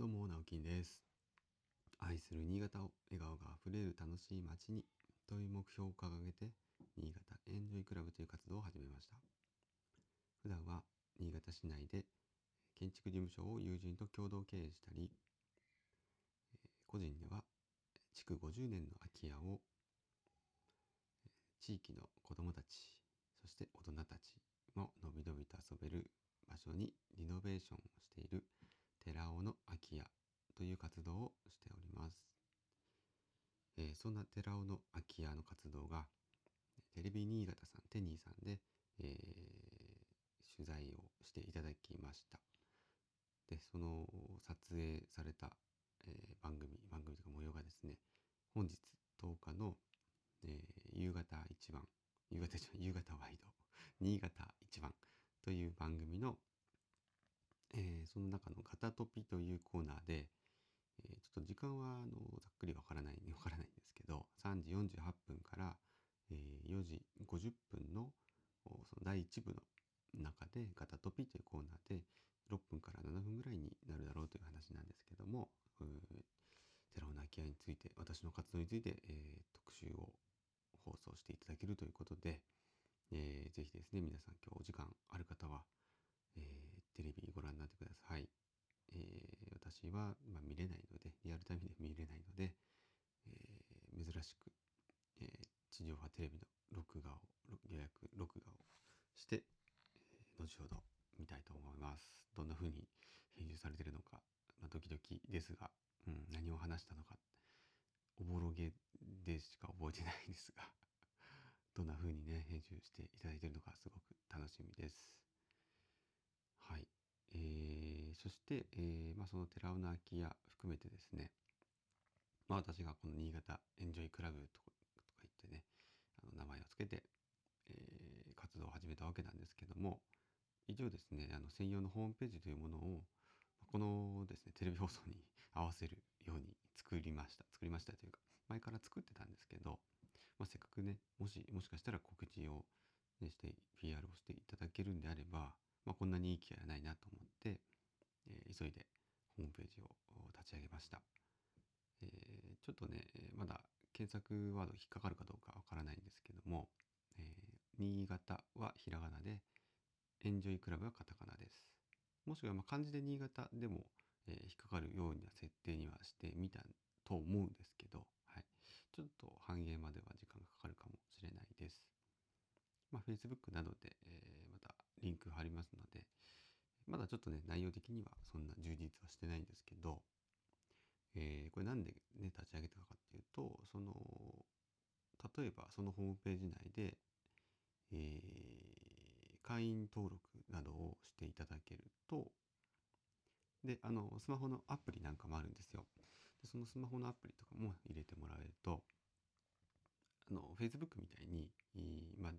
どうも、直樹です。愛する新潟を笑顔があふれる楽しい街にという目標を掲げて、新潟エンジョイクラブという活動を始めました。普段は新潟市内で建築事務所を友人と共同経営したり、個人では築50年の空き家を地域の子どもたち、そして大人たちものびのびと遊べる場所にリノベーションをしている寺尾の空き家という活動をしております。えーそんな寺尾の空き家の活動がテレビ新潟さん、テニーさんで、えー取材をしていただきました。で、その撮影された、えー番組、番組というか模様がですね、本日10日の、え夕方一番、夕方一番、夕方ワイド、新潟一番という番組の、えーその中のガタトピというコーナーで、えーちょっと時間はあのざっくりわからない、わからないんですけど、3時48分から、えー4時50分のその第1部の中でガタトピというコーナーで6分から7分ぐらいになるだろうという話なんですけども、うー寺尾の空き家について、私の活動について、えー特集を放送していただけるということで、えーぜひですね、皆さん今日お時間ある方は、テレビご覧になってください。えー私は、まあ、見れないので、リアルタイムで見れないので、えー珍しく、えー地上波テレビの録画を、予約、録画をして、え後ほど見たいと思います。どんな風に編集されてるのか、まあ、ドキドキですが、うん、何を話したのか、おぼろげでしか覚えてないんですが、どんな風にね、編集していただいてるのかすごく楽しみです。えー、そして、えーまあ、その寺尾の空き家含めてですね、まあ、私がこの新潟エンジョイクラブとか言ってね、あの名前をつけて、えー活動を始めたわけなんですけども、一応ですね、あの専用のホームページというものを、このですね、テレビ放送に合わせるように作りました。作りましたというか、前から作ってたんですけど、まあ、せっかくね、もし、もしかしたら告知を、ね、して、PR をしていただけるんであれば、まあ、こんなにいい機会はないなと思って、えー急いでホームページを立ち上げました。えーちょっとね、まだ検索ワード引っかかるかどうかわからないんですけども、えー新潟はひらがなで、エンジョイクラブはカタカナです。もしくはま漢字で新潟でも、えー引っかかるような設定にはしてみたと思うんですけど、はい。ちょっと反映までは時間がかかるかもしれないです。まあ、Facebook などで、えリンク貼りますので、まだちょっとね、内容的にはそんな充実はしてないんですけど、えーこれなんでね、立ち上げたかっていうと、その、例えばそのホームページ内で、えー会員登録などをしていただけると、で、あの、スマホのアプリなんかもあるんですよ。で、そのスマホのアプリとかも入れてもらえると、あの、Facebook みたいに、まあ、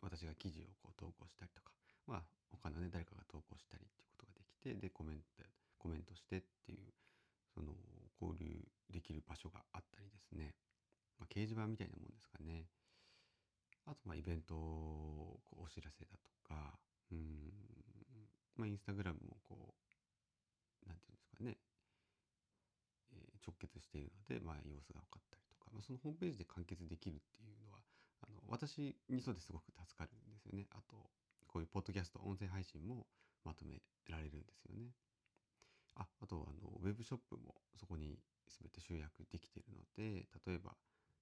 私が記事をこう投稿したりと、まあ、他のね、誰かが投稿したりっていうことができて、で、コメント、コメントしてっていう、その、交流できる場所があったりですね。まあ、掲示板みたいなもんですかね。あと、まあ、イベントお知らせだとか、うん、まあ、インスタグラムもこう、なんていうんですかね、えー直結しているので、まあ、様子が分かったりとか、まあ、そのホームページで完結できるっていうのは、あの、私にとってすごく助かるんですよね。あと、こういうポッドキャスト、音声配信もまとめられるんですよね。あ、あと、あの、ウェブショップもそこに全て集約できているので、例えば、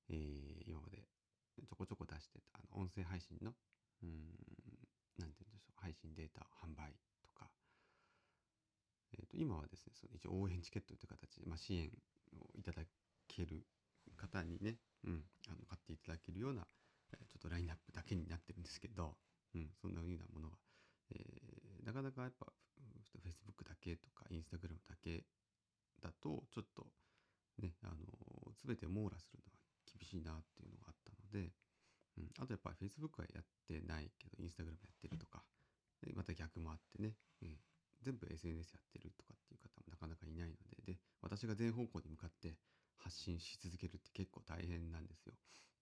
えー今までちょこちょこ出してた、あの、音声配信の、うん、なんて言うんでしょう、配信データ販売とか、えー、と今はですねその一応応援チケットという形で、まあ、支援をいただける方にね、うん、あの買っていただけるような、ちょっとラインナップだけになってるんですけど、うん、そんなようなものが、えーなかなかやっぱうん Facebook だけとか Instagram だけだとちょっとねあの全て網羅するのは厳しいなっていうのがあったので、うん、あとやっぱり Facebook はやってないけど Instagram やってるとかでまた逆もあってね、うん、全部 SNS やってるとかっていう方もなかなかいないのでで私が全方向に向かって発信し続けるって結構大変なんですよ。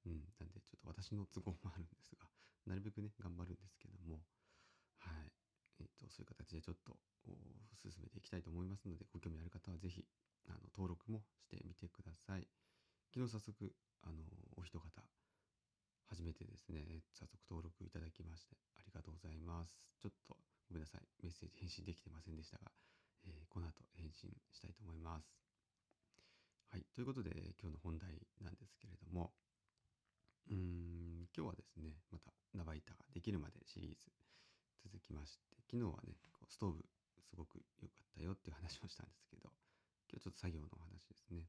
うん、なんでちょっと私の都合もあるんですがなるべくね頑張るんですけどもはいえっ、とそういう形でちょっと進めていきたいと思いますので、ご興味ある方はぜひ、あの、登録もしてみてください。昨日早速、あの、お一方、初めてですね、早速登録いただきまして、ありがとうございます。ちょっとごめんなさい、メッセージ返信できてませんでしたが、えー、この後返信したいと思います。はい、ということで、今日の本題なんですけれども、うーん、今日はですね、また、ナバ板ができるまでシリーズ続きまして、昨日はね、こうストーブすごく良かったよっていう話をしたんですけど、今日ちょっと作業のお話ですね。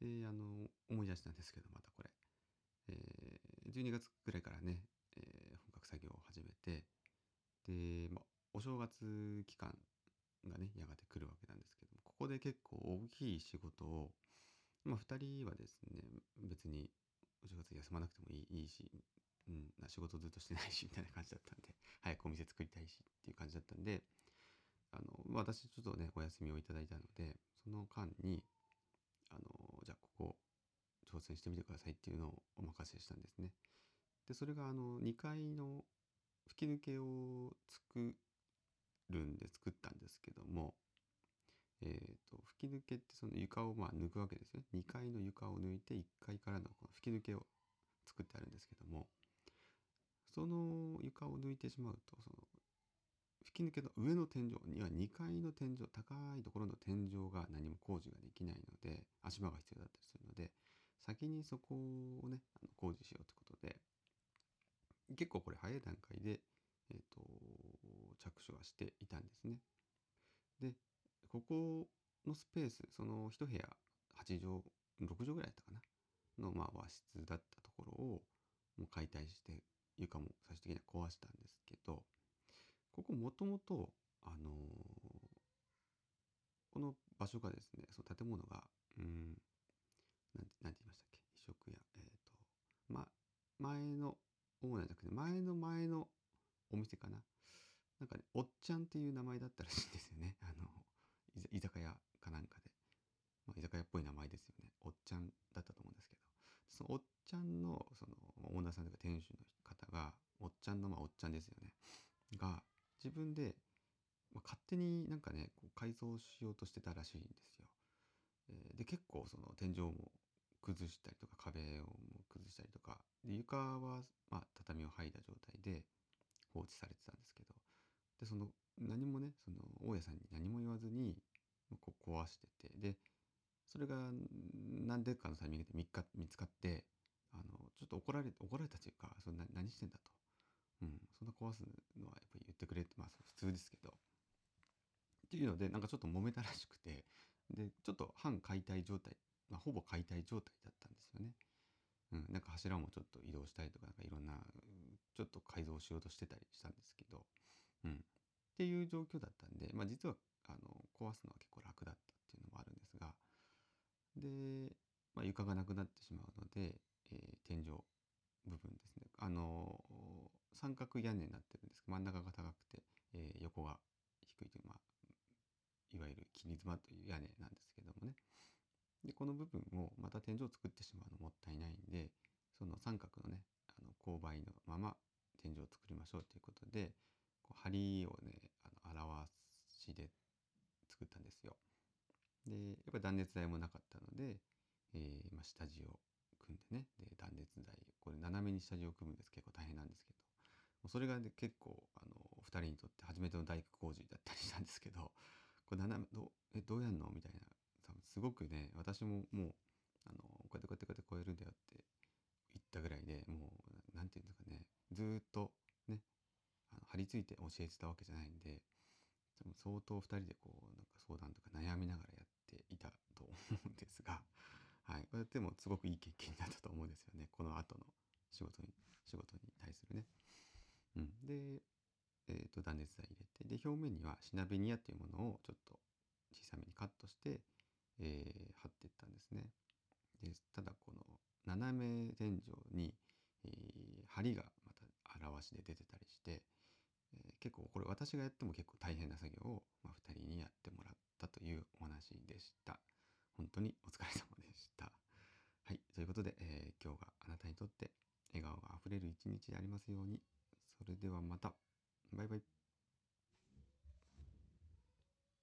で、あの、思い出したんですけど、またこれ。えー、12月ぐらいからね、えー、本格作業を始めて、で、ま、お正月期間がね、やがて来るわけなんですけども、ここで結構大きい仕事を、ま、2人はですね、別にお正月休まなくてもいい いいし、うん、仕事ずっとしてないし、みたいな感じだったんで、早くお店作りたいしっていう感じだったんで、あの、私ちょっとね、お休みをいただいたので、その間に、あの、じゃあここ挑戦してみてくださいっていうのをお任せしたんですね。で、それがあの、2階の吹き抜けを作るんで作ったんですけども、吹き抜けってその床をまあ抜くわけですよ。2階の床を抜いて1階からのこの吹き抜けを作ってあるんですけども、その床を抜いてしまうと、その吹き抜けの上の天井には2階の天井、高いところの天井が何も工事ができないので、足場が必要だったりするので、先にそこをね、あの工事しようということで、結構これ早い段階で、えっ、ー、と、着手はしていたんですね。で、ここのスペース、その一部屋8畳、6畳ぐらいだったかな、の、まあ、和室だったところを、もう解体して、床も最終的には壊したんですけど、ここもともと、あのー、この場所がですね、その建物が、うん、なんて、言いましたっけ、移植屋、えっ、ー、と、ま、前のオーナーじゃなくて、前の前のお店かな？なんかね、おっちゃんっていう名前だったらしいんですよね。あの、居酒屋かなんかで。まあ、居酒屋っぽい名前ですよね。おっちゃんだったと思うんですけど。そのおっちゃんの、その、オーナーさんというか店主の方が、おっちゃんの、まあ、おっちゃんですよね。が、自分で、まあ、勝手になんかね、こう改造しようとしてたらしいんですよ。え、で、結構その天井も崩したりとか壁を崩したりとか、で床は、まあ、畳を剥いだ状態で放置されてたんですけど、で、その何もね、その大家さんに何も言わずに、こう壊してて、で、それが何でかのタイミングで見つかって、あの、ちょっと怒られ、怒られたというか、そんな何してんだと。うん、そんな壊すのはやっぱり言ってくれって、まあ普通ですけど。っていうので、なんかちょっと揉めたらしくて、で、ちょっと半解体状態、まあ、ほぼ解体状態だったんですよね。うん、なんか柱もちょっと移動したりとか、なんかいろんな、ちょっと改造しようとしてたりしたんですけど、うん。っていう状況だったんで、まあ実は、あの、壊すのは結構楽だったっていうのもあるんですが、で、まあ床がなくなってしまうので、えー、天井部分ですね。あの三角屋根になってるんですけど、真ん中が高くて、えー、横が低いという、まあ、いわゆる切り妻という屋根なんですけどもね。で、この部分をまた天井を作ってしまうのもったいないんで、その三角のね、あの勾配のまま天井を作りましょうということで、こう梁をね、あの表しで作ったんですよ。で、やっぱ断熱材もなかったので、えー、まあ、下地を組んでね、で、断熱材、これ斜めに下地を組むんです。結構大変なんですけど、それが、ね、結構、あの、2人にとって初めての大工工事だったりしたんですけど、これ斜め、どえ、どうやんの？みたいな、多分すごくね、私ももう、あの、こうやってこうやってこうやって超えるんだよって言ったぐらいで、もう、なんていうんですかね、ずっと、張り付いて教えてたわけじゃないんで、多分相当2人でこう、なんか相談とか悩みながらやっていたと思うんですが、はい。これでもすごくいい経験になったと思うんですよね。この後の仕事に、仕事に対するね。うん。で、え、ー、と、断熱材入れて、で、表面にはシナベニアっていうものをちょっと小さめにカットして、えー、貼っていったんですね。で、ただこの斜め天井に、えー、梁がまた表しで出てたりして、結構これ私がやっても結構大変な作業を、ま、2人にやってもらったというお話でした。本当にお疲れ様でした。はい。ということで、えー、今日があなたにとって笑顔があふれる一日でありますように。それではまた。バイバイ。